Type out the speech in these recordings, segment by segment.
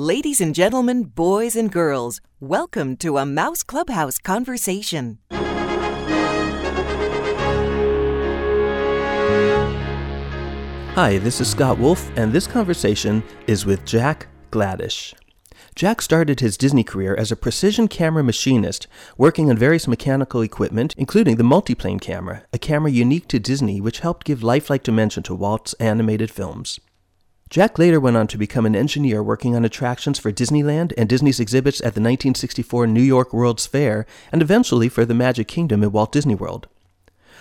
Ladies and gentlemen, boys and girls, welcome to a Mouse Clubhouse conversation. Hi, this is Scott Wolf, and this conversation is with Jack Gladish. Jack started his Disney career as a precision camera machinist, working on various mechanical equipment, including the multiplane camera, a camera unique to Disney which helped give lifelike dimension to Walt's animated films. Jack later went on to become an engineer working on attractions for Disneyland and Disney's exhibits at the 1964 New York World's Fair, and eventually for the Magic Kingdom at Walt Disney World.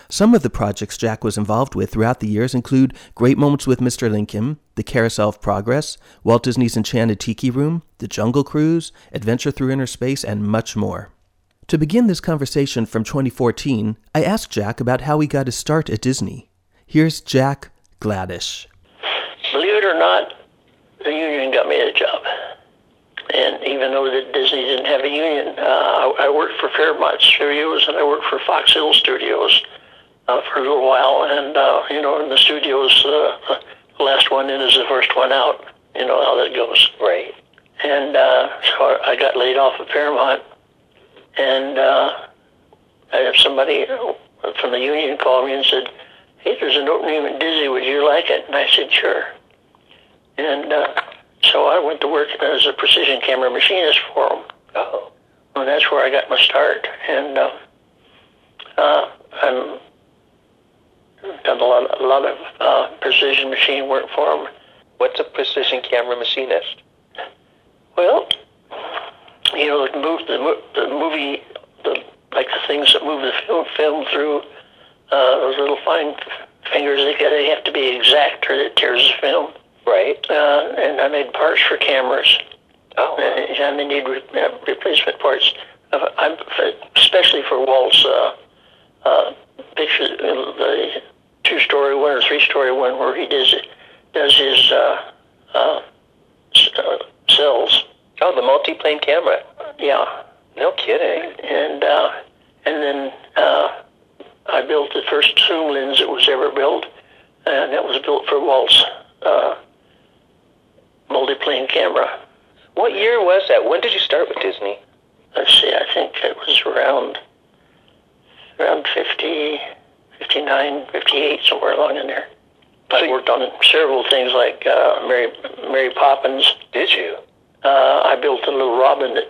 Some of the projects Jack was involved with throughout the years include Great Moments with Mr. Lincoln, The Carousel of Progress, Walt Disney's Enchanted Tiki Room, The Jungle Cruise, Adventure Through Inner Space, and much more. To begin this conversation from 2014, I asked Jack about how he got his start at Disney. Here's Jack Gladish or not, the union got me the job. And even though the Disney didn't have a union, uh, I, I worked for Fairmont Studios and I worked for Fox Hill Studios uh, for a little while. And uh, you know, in the studios, uh, the last one in is the first one out. You know how that goes. Right. And uh, so I got laid off at Fairmont, and uh, I had somebody from the union called me and said, "Hey, there's an opening at Disney. Would you like it?" And I said, "Sure." And uh, so I went to work as a precision camera machinist for them. Oh. And that's where I got my start. And uh, uh, I'm done a lot, a lot of uh, precision machine work for them. What's a precision camera machinist? Well, you know, the, move, the, the movie, the, like the things that move the film, film through uh, those little fine fingers, they, they have to be exact or it tears the film. Right. Uh, and I made parts for cameras. Oh. Uh, and they need re- uh, replacement parts, uh, I'm, especially for Walt's uh, uh, picture, uh, the two-story one or three-story one where he does does his uh, uh, uh, cells. Oh, the multi-plane camera. Yeah. No kidding. And uh, and then uh, I built the first zoom lens that was ever built, and that was built for Walt's uh, multi-plane camera. What year was that? When did you start with Disney? Let's see, I think it was around around 50, 59, 58, somewhere along in there. I So- worked on several things like uh, Mary Mary Poppins. Did you? Uh, I built a little robin that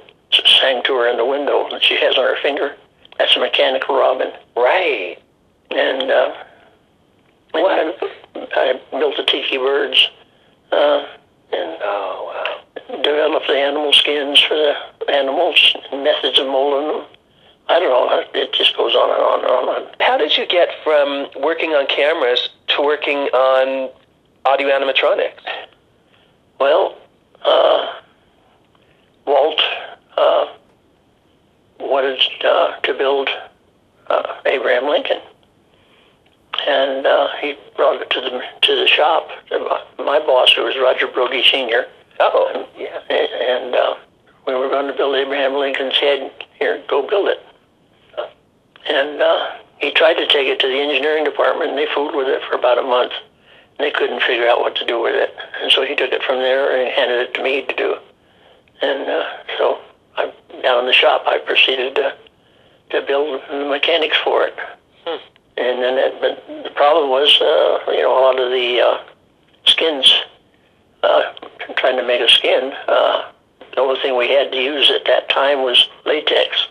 sang to her in the window that she has on her finger. That's a mechanical robin. Right. And uh, I, I built the tiki birds uh, and Oh, wow. developed the animal skins for the animals, methods of molding them. I don't know. It just goes on and on and on. How did you get from working on cameras to working on audio animatronics? Well, uh, Walt uh, wanted uh, to build uh, Abraham Lincoln, and uh, he brought it to the to the shop. My boss, who was Roger Senior, Uh Oh, yeah. and uh, we were going to build Abraham Lincoln's head. Here, go build it. And uh, he tried to take it to the engineering department, and they fooled with it for about a month. And they couldn't figure out what to do with it, and so he took it from there and handed it to me to do. And uh, so I, down in the shop, I proceeded to to build the mechanics for it. Hmm. And then, it, but the problem was, uh, you know, a lot of the uh, skins uh, trying to make a skin, uh, the only thing we had to use at that time was latex.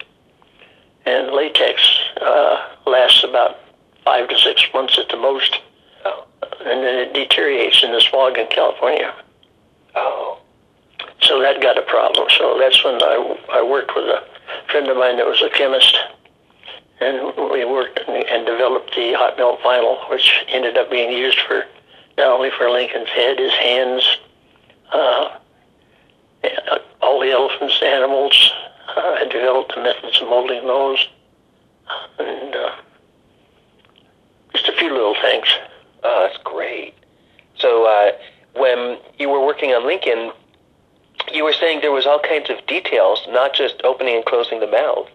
And latex uh, lasts about five to six months at the most, Oh. and then it deteriorates in the smog in California. Oh. So that got a problem. So that's when I, I worked with a friend of mine that was a chemist, and we worked and, developed the hot melt vinyl, which ended up being used for not only for Lincoln's head, his hands, uh, all the elephants, animals. Uh, I developed the methods of molding those, and uh, just a few little things. Oh, that's great. So, uh, when you were working on Lincoln, you were saying there was all kinds of details, not just opening and closing the mouth.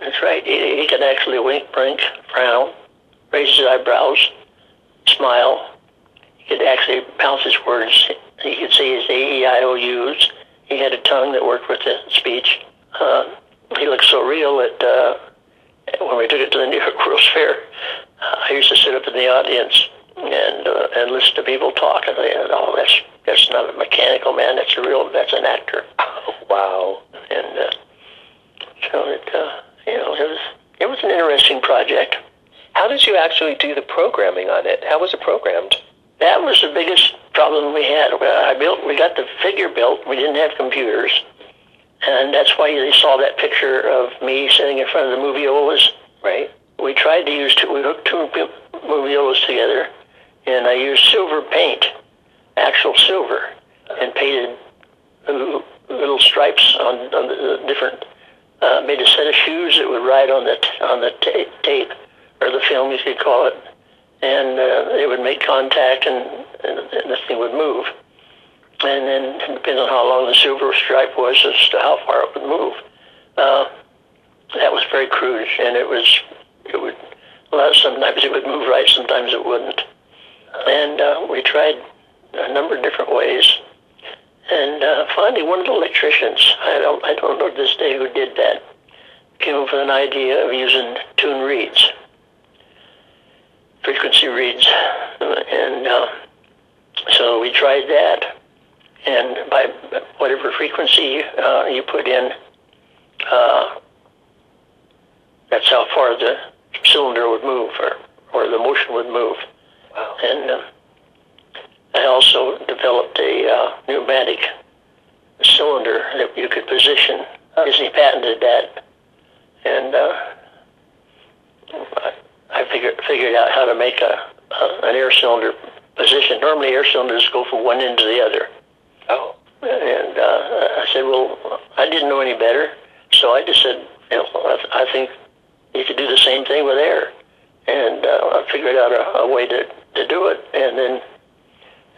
That's right. He, he could actually wink, blink, frown, raise his eyebrows, smile. He could actually pronounce his words. He could say his A-E-I-O-U's. He had a tongue that worked with the speech. Uh, he looked so real that uh, when we took it to the New York World's Fair, I used to sit up in the audience and uh, and listen to people talk, and they, oh, that's that's not a mechanical man. That's a real. That's an actor. Wow. And uh, so it, uh, you know, it was it was an interesting project. How did you actually do the programming on it? How was it programmed? That was the biggest problem we had. I built, we got the figure built. We didn't have computers, and that's why they saw that picture of me sitting in front of the moviolas. Right. We tried to use two. We hooked two moviolas together, and I used silver paint, actual silver, and painted little, little stripes on, on the different. Uh, made a set of shoes that would ride on the on the ta- tape or the film, you could call it, and uh, it would make contact and, and, and the thing would move. And then, depending on how long the silver stripe was, as to how far it would move. Uh, that was very crude, and it was it would lot. Sometimes it would move right, sometimes it wouldn't. And uh, we tried a number of different ways. And uh, finally, one of the electricians, I don't, I don't know to this day who did that, came up with an idea of using tune reeds, frequency reeds. And uh, so we tried that. And by whatever frequency uh, you put in, uh, that's how far the cylinder would move or, or the motion would move. Wow. And uh, I also developed a uh, pneumatic cylinder that you could position. Disney patented that, and uh, I, I figured figured out how to make a, a an air cylinder position. Normally, air cylinders go from one end to the other. Oh. And uh, I said, well, I didn't know any better, so I just said, you know, I, I think you could do the same thing with air. And uh, I figured out a, a way to, to do it. And then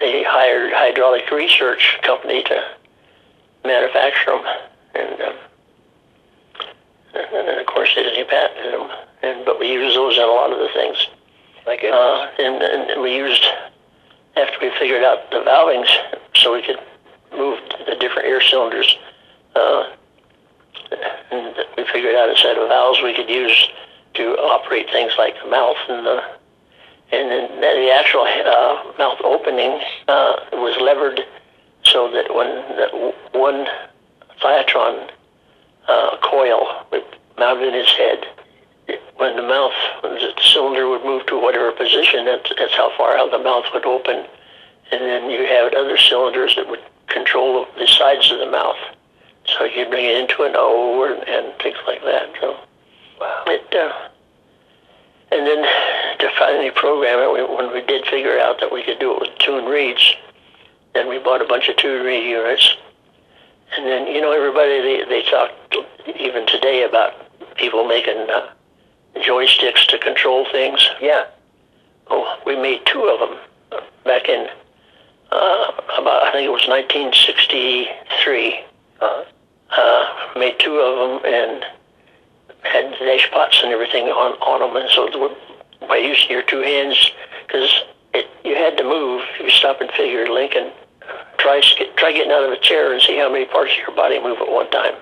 they hired hydraulic research company to manufacture them. And, um, and then, of course, they didn't patent them. And, but we used those in a lot of the things. My goodness. Uh, and, and we used, after we figured out the valvings, so we could move the different air cylinders, uh, and we figured out a set of valves we could use to operate things like the mouth and the and then the actual uh, mouth opening uh, was levered so that when that one Thiatron uh, coil would mount in his head, when the mouth, the cylinder would move to whatever position, that's, that's how far out the mouth would open. And then you had other cylinders that would control the sides of the mouth. So you bring it into an O and, and things like that. So wow. it, uh, and then to finally program it, we, when we did figure out that we could do it with tune reeds, then we bought a bunch of tune reed units. And then, you know, everybody, they, they talk even today about people making uh, joysticks to control things. Yeah. Oh, we made two of them back in uh, about, I think it was 1963. Uh-huh. Uh, made two of them and had dash pots and everything on, on them. And so by using your two hands, because you had to move, if you stop and figure, Lincoln, try, try getting out of a chair and see how many parts of your body move at one time.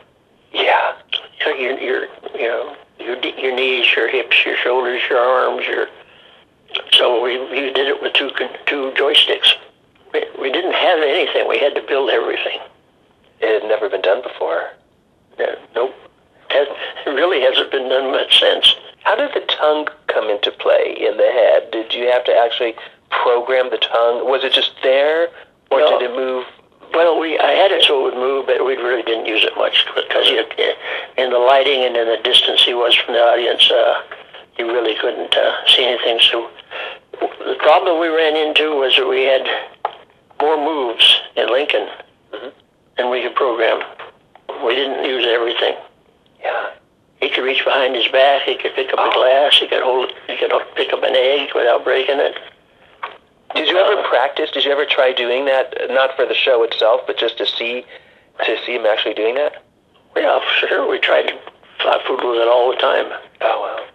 Yeah. you're, your, your, you know, your, your knees, your hips, your shoulders, your arms, your. So we, we did it with two two joysticks. We, we didn't have anything. We had to build everything. It had never been done before. Yeah, nope. It really hasn't been done much since. How did the tongue come into play in the head? Did you have to actually program the tongue? Was it just there, or No. did it move? Well, we I had it so it would move, but we really didn't use it much because you, in the lighting and in the distance he was from the audience, uh, you really couldn't uh, see anything. So the problem we ran into was that we had more moves in Lincoln Mhm. than we could program. We didn't use everything. Yeah. He could reach behind his back. He could pick up Oh. a glass. He could hold. He could pick up an egg without breaking it. Did you ever practice? Did you ever try doing that? Not for the show itself, but just to see to see him actually doing that. Yeah, sure. We tried fly food with it all the time. Oh wow.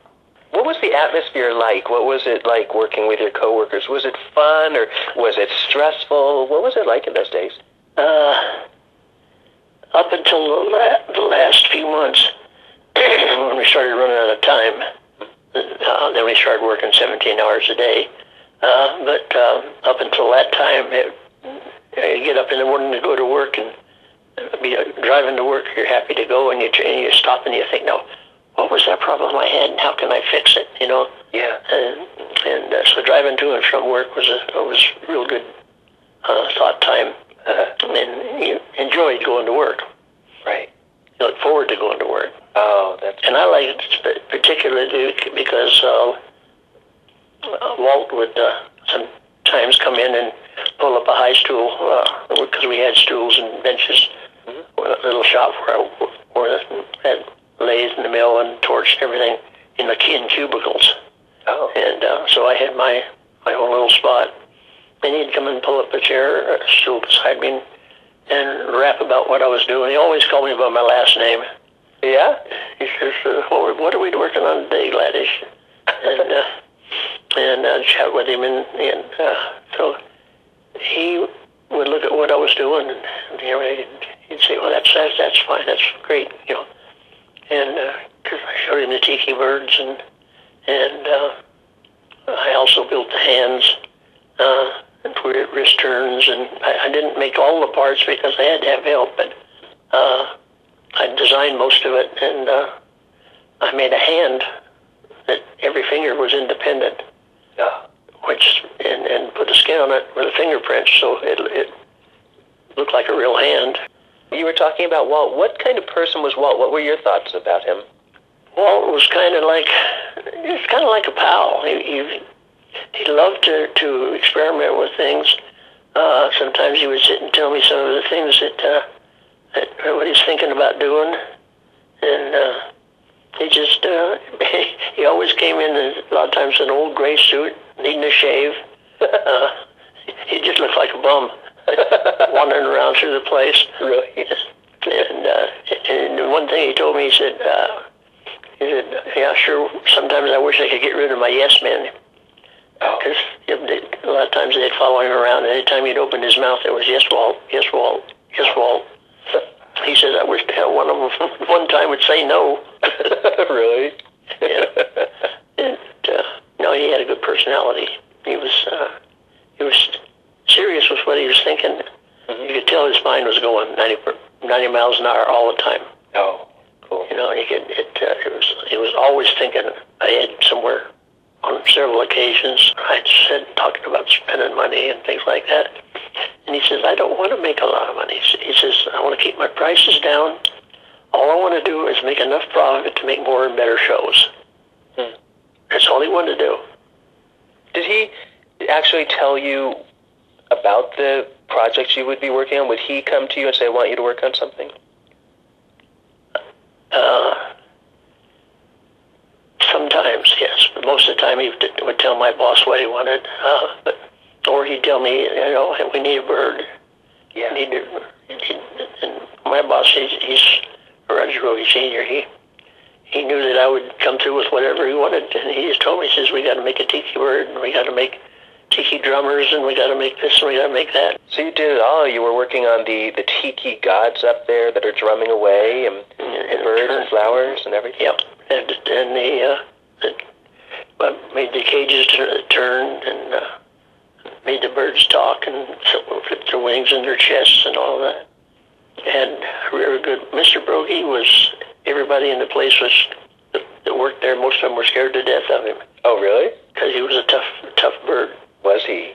What was the atmosphere like? What was it like working with your coworkers? Was it fun or was it stressful? What was it like in those days? Uh, up until the, la- the last few months, when we started running out of time, uh, then we started working 17 hours a day. Uh, but um, up until that time, it, you get up in the morning to go to work and be uh, driving to work. You're happy to go, and you and you stop and you think, now, what was that problem I had, and how can I fix it? You know. Yeah. And, and uh, so driving to and from work was a was real good uh, thought time, uh, and you enjoyed going to work. Right. You look forward to going to work. Oh, that's And I like it particularly because uh, uh, Walt would uh, sometimes come in and pull up a high stool uh, because we had stools and benches. A little shop where I, where I had lathe in the mill and torch and everything in the in cubicles. oh. And uh, so I had my my own little spot. And he'd come and pull up a chair, a stool beside me, and, rap about what I was doing. He always called me by my last name. Yeah. He says, uh, what, what are we working on today, Gladish? And, uh, and I'd chat with him, and, and uh, so he would look at what I was doing, and you know, he'd, say, well, that's, that's, that's fine, that's great, you know. And because I showed him the tiki birds, and, and uh, I also built the hands, uh, and put wrist turns, and I, I didn't make all the parts because I had to have help, but uh, I designed most of it, and uh, I made a hand that every finger was independent, Oh. which and, and put the skin on it with a fingerprint, so it it looked like a real hand. You were talking about Walt. What kind of person was Walt? What were your thoughts about him? Walt was kind of like was kind of like a pal. He he, he loved to to experiment with things. Uh, sometimes he would sit and tell me some of the things that, uh, that what he's thinking about doing, and uh, he just uh, he always came in a lot of times in an old gray suit, needing a shave. He just looked like a bum wandering around through the place. Really? And, uh, and one thing he told me, he said, uh, he said, yeah, sure, sometimes I wish I could get rid of my yes men. Oh. Because a lot of times they'd follow him around, and anytime he'd open his mouth, it was yes, Walt, yes, Walt, yes, Walt. He said, I wish to have one of them one time would say no. really? Yeah. and, uh, no, he had a good personality. He was, uh, he was serious with what he was thinking. You could tell his mind was going 90, 90 miles an hour all the time. Oh, cool. You know, you could, it, uh, it was, he was always thinking ahead somewhere. On several occasions, I said, talking about spending money and things like that. And he says, I don't want to make a lot of money. He says, I want to keep my prices down. All I want to do is make enough profit to make more and better shows. Hmm. That's all he wanted to do. Did he actually tell you about the projects you would be working on? Would he come to you and say, I want you to work on something? Uh, sometimes, yes. But most of the time, he would, tell my boss what he wanted. Uh, but, or he'd tell me, you know, "Hey, we need a bird. Yeah. Need to, he, and my boss, he's, he's Roger Broggie Senior. He he knew that I would come through with whatever he wanted, and he just told me, he says, we got to make a tiki bird, and we got to make tiki drummers, and we got to make this, and we got to make that. So you did it all. You were working on the, the tiki gods up there that are drumming away, and, And, and birds and flowers and everything. Yep. And, and the, uh, the well, made the cages tur- turn and uh, made the birds talk and flipped their wings and their chests and all that. And very good. Mr. Broggie was, everybody in the place was, that worked there, most of them were scared to death of him Oh, really? because he was a tough, tough bird. Was he?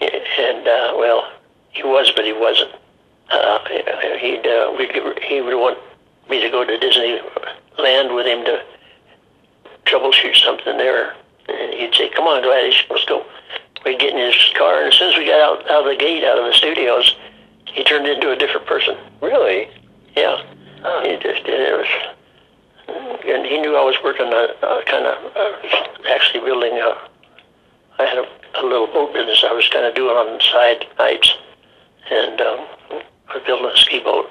And, uh, well, he was, but he wasn't. Uh, he'd, uh, we'd, he would want me to go to Disneyland with him to troubleshoot something there. And he'd say, come on, Gladish, let's go. We'd get in his car, and as soon as we got out, out of the gate, out of the studios, he turned into a different person. Really? Yeah. Huh. He just did. It was, and he knew I was working on uh, kind of uh, actually building a. I had a, a little boat business I was kind of doing on the side nights, and um, I was building a ski boat,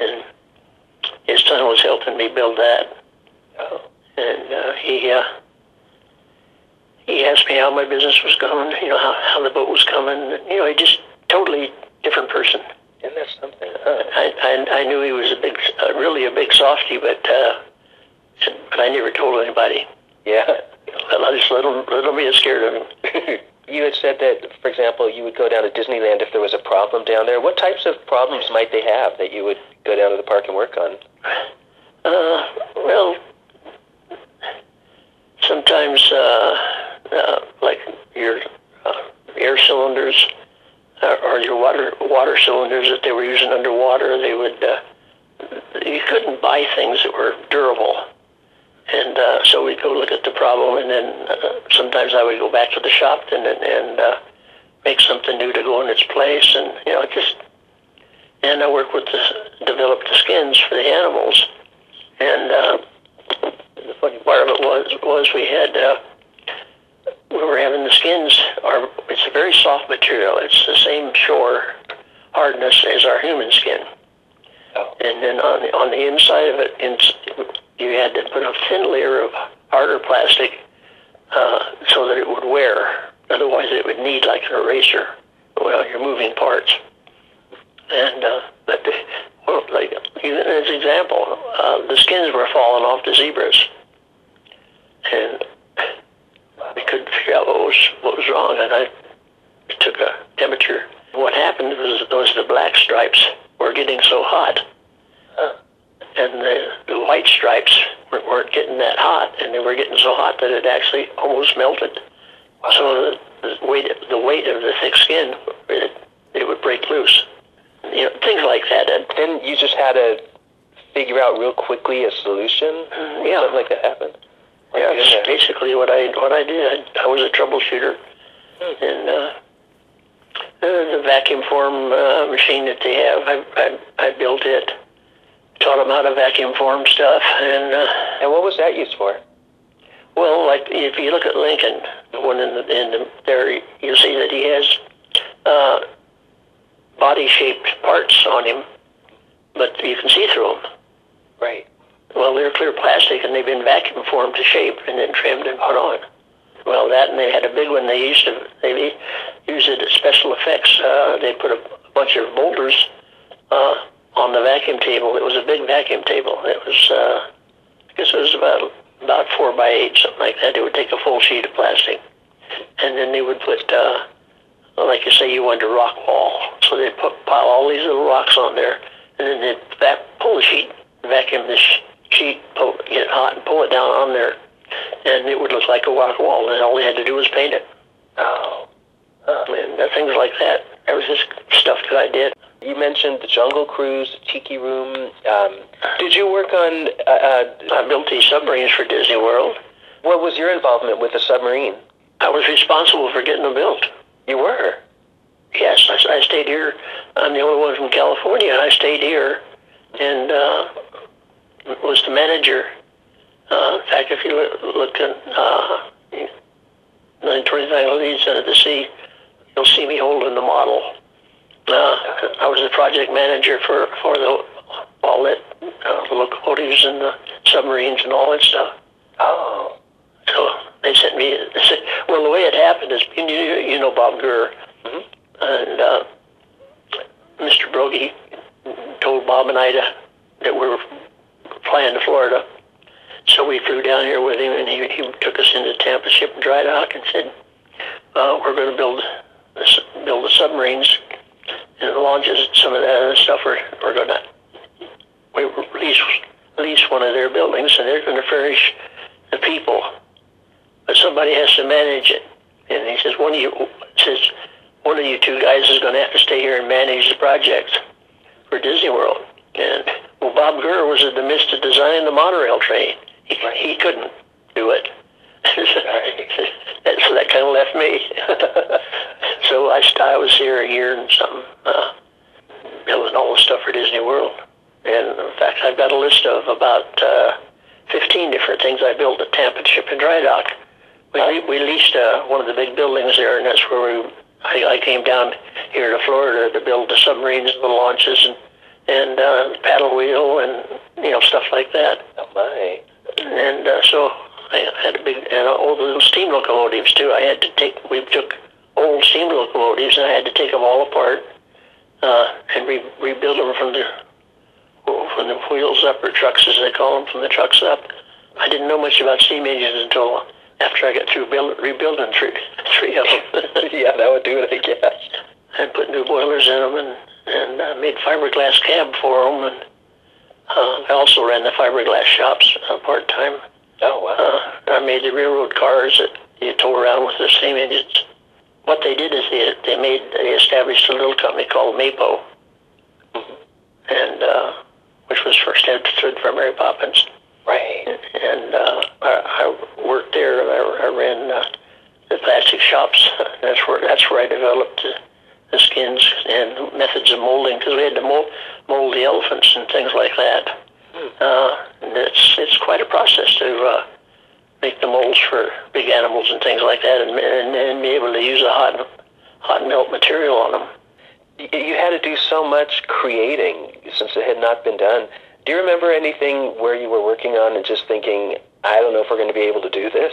and his son was helping me build that, Oh. And uh, he uh, he asked me how my business was going, you know how how the boat was coming. You know, he just totally different person. Isn't that something? Huh? I, I I knew he was a big, uh, really a big softy, but uh, but I never told anybody. Yeah. I just let him let him be scared of him. you had said that, for example, you would go down to Disneyland if there was a problem down there. What types of problems might they have that you would go down to the park and work on? Uh, well, sometimes uh, uh, like your uh, air cylinders or your water water cylinders that they were using underwater, they would you couldn't buy things that were durable. And uh, so we'd go look at the problem, and then uh, sometimes I would go back to the shop and and, and uh, make something new to go in its place, and you know just. And I work with the develop the skins for the animals, and uh, the funny part of it was we had uh, we were having the skins are it's a very soft material. It's the same shore hardness as our human skin. Oh. And then on the, on the inside of it, in, you had to put a thin layer of harder plastic uh, so that it would wear. Otherwise, it would need like an eraser. Well, you're moving parts. And uh, but the, well, like even as an example, uh, the skins were falling off the zebras, and we couldn't figure out what was what was wrong. And I took a temperature. What happened was those the black stripes were getting so hot, uh. and the, the white stripes weren't, weren't getting that hot, and they were getting so hot that it actually almost melted. So the, the weight the weight of the thick skin it, it would break loose. You know things like that. And, Then you just had to figure out real quickly a solution. Mm-hmm, yeah. Something like that happened. Yeah, that's basically what I what I did. I, I was a troubleshooter, and uh, uh, the vacuum form uh, machine that they have, I, I I built it. Taught them how to vacuum form stuff, and uh, And what was that used for? well, like if you look at Lincoln, the one in the in the, there, you'll see that he has uh, body-shaped parts on him, but you can see through them. Right. They're clear plastic, and they've been vacuum formed to shape and then trimmed and put on. Well, that and they had a big one. They used to they used it as special effects. Uh, they put a bunch of boulders uh, on the vacuum table. It was a big vacuum table. It was uh, I guess it was about about four by eight, something like that. They would take a full sheet of plastic, and then they would put uh, like you say, you wanted a rock wall. So they'd put pile all these little rocks on there, and then they'd vac- pull the sheet, vacuum this sheet, pull, get it hot, and pull it down on there, and it would look like a rock wall. And all they had to do was paint it. Oh. And uh, things like that. That was just stuff that I did. You mentioned the Jungle Cruise, Tiki Room. Um, did you work on? Uh, uh, I built these submarines for Disney World. what was your involvement with the submarine? I was responsible for getting them built. You were. Yes, I, I stayed here. I'm the only one from California. I stayed here and uh, was the manager. Uh, in fact, if you look, at uh, 20,000 Leagues Under the Sea, you'll see me holding the model. Uh, I was the project manager for, for the all that, uh, the locomotives and the submarines and all that stuff. Oh. So they sent me. They said, well, the way it happened is, you, you know Bob Gurr, Mhm. and uh, Mr. Broggie told Bob and I to, that we were flying to Florida. So we flew down here with him, and he, he took us into Tampa Ship and Dry Dock and said, uh, "We're going to build this, build the submarines and the launches. and Some of that other stuff we're we're going to we lease lease one of their buildings, and they're going to furnish the people, but somebody has to manage it." And he says, "One of you says one of you two guys is going to have to stay here and manage the project for Disney World." And well, Bob Gurr was in the midst of designing the monorail train. He, he couldn't do it. so that kind of left me. so I, I was here a year and something, uh, building all the stuff for Disney World. And in fact, I've got a list of about uh, 15 different things I built at Tampa Ship and Dry Dock. We, le- we leased uh, one of the big buildings there, and that's where we, I, I came down here to Florida to build the submarines and the launches and, and uh, paddle wheel and, you know, stuff like that. Oh my. And uh, so I had a big, and all the little steam locomotives too. I had to take, we took old steam locomotives and I had to take them all apart, uh, and re- rebuild them from the from the wheels up, or trucks as they call them, from the trucks up. I didn't know much about steam engines until after I got through build, rebuilding three, three of them. yeah, that would do it, I guess. I put new boilers in them and, and uh, made fiberglass cab for them. And uh, I also ran the fiberglass shops uh, part time. Oh, wow. Uh, I made the railroad cars that you tow around with the steam engines. What they did is they they made they established a little company called Mapo, and uh, which was first stood for Mary Poppins. Right. And uh, I, I worked there. I, I ran uh, the plastic shops. That's where that's where I developed the, the skins and methods of molding because we had to mold, mold the elephants and things like that. Uh, it's it's quite a process to uh, make the molds for big animals and things like that, and, and, and be able to use a hot hot melt material on them. You had to do so much creating since it had not been done. Do you remember anything where you were working on and just thinking, I don't know if we're going to be able to do this?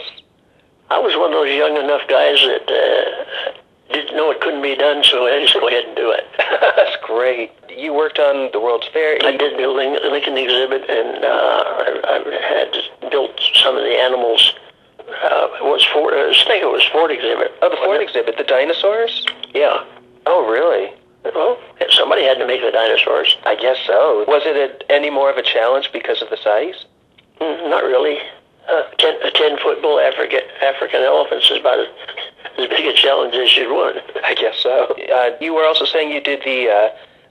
I was one of those young enough guys that uh, didn't know it couldn't be done, so I just go ahead and do it. That's great. You worked on the World's Fair. I did the Lincoln exhibit, and uh, I, I had built some of the animals. Uh, it was Ford. I think it was Ford exhibit. Oh, the Ford exhibit, the dinosaurs? Yeah. Oh, really? Well, somebody had to make the dinosaurs. I guess so. Was it a, any more of a challenge because of the size? Mm, Not really. Uh, ten, a ten foot bull African African elephants is about as, as big a challenge as you'd want. I guess so. Uh, you were also saying you did the uh,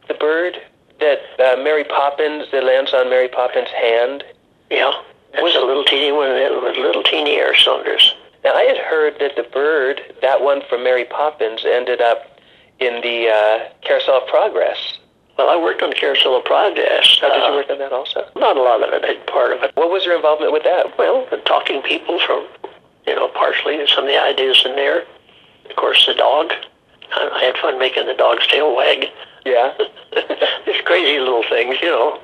the bird that uh, Mary Poppins that lands on Mary Poppins' hand. Yeah. That's was a little teeny one with little teeny air cylinders. Now I had heard that the bird, that one from Mary Poppins, ended up in the uh, Carousel of Progress. Well, I worked on the Carousel of Progress. Oh, did Uh, you work on that also? Not a lot of it. I part of it. What was your involvement with that? Well, talking people from, you know, partially some of the ideas in there. Of course, the dog. I, I had fun making the dog's tail wag. Yeah. Just crazy little things, you know.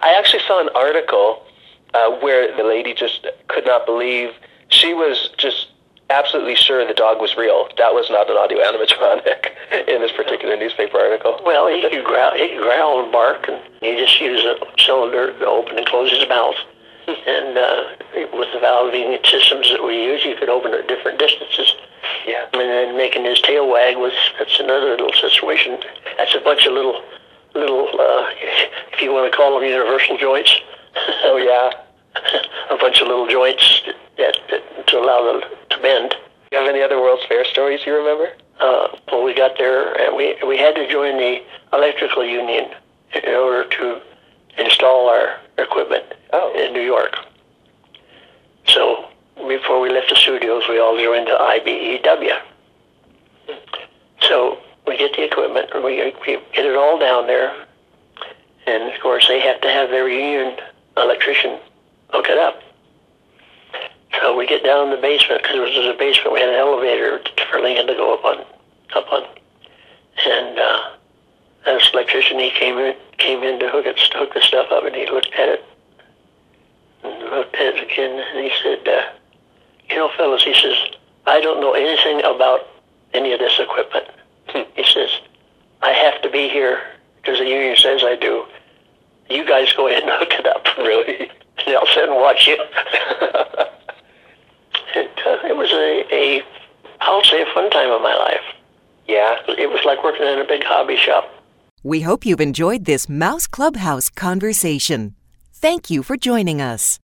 I actually saw an article uh, where the lady just could not believe she was just absolutely sure the dog was real. That was not an audio animatronic in this particular newspaper article. Well, he could growl, he could growl and bark, and you just use a cylinder to open and close his mouth. and uh, with the valving systems that we use, you could open at different distances. Yeah. And then making his tail wag was that's another little situation. That's a bunch of little, little, uh, if you want to call them universal joints. Oh yeah. a bunch of little joints that, that to allow them bend. You have any other World's Fair stories you remember? Uh, when we got there, and we we had to join the electrical union in order to install our equipment Oh. in New York. So before we left the studios, we all joined the IBEW. So we get the equipment, and we, we get it all down there, and of course they have to have their union electrician hook it up. Get down in the basement because it was in the basement. We had an elevator for Lincoln to go up on, up on, and uh, this electrician he came in came in to hook it hook the stuff up, and he looked at it and looked at it again, and he said, uh, "You know, fellas," he says, "I don't know anything about any of this equipment." He says, "I have to be here because the union says I do. You guys go ahead and hook it up." Really? And I'll sit and watch you. it, uh, it was a, a, I'll say, a fun time of my life. yeah. It was like working in a big hobby shop. We hope you've enjoyed this Mouse Clubhouse conversation. Thank you for joining us.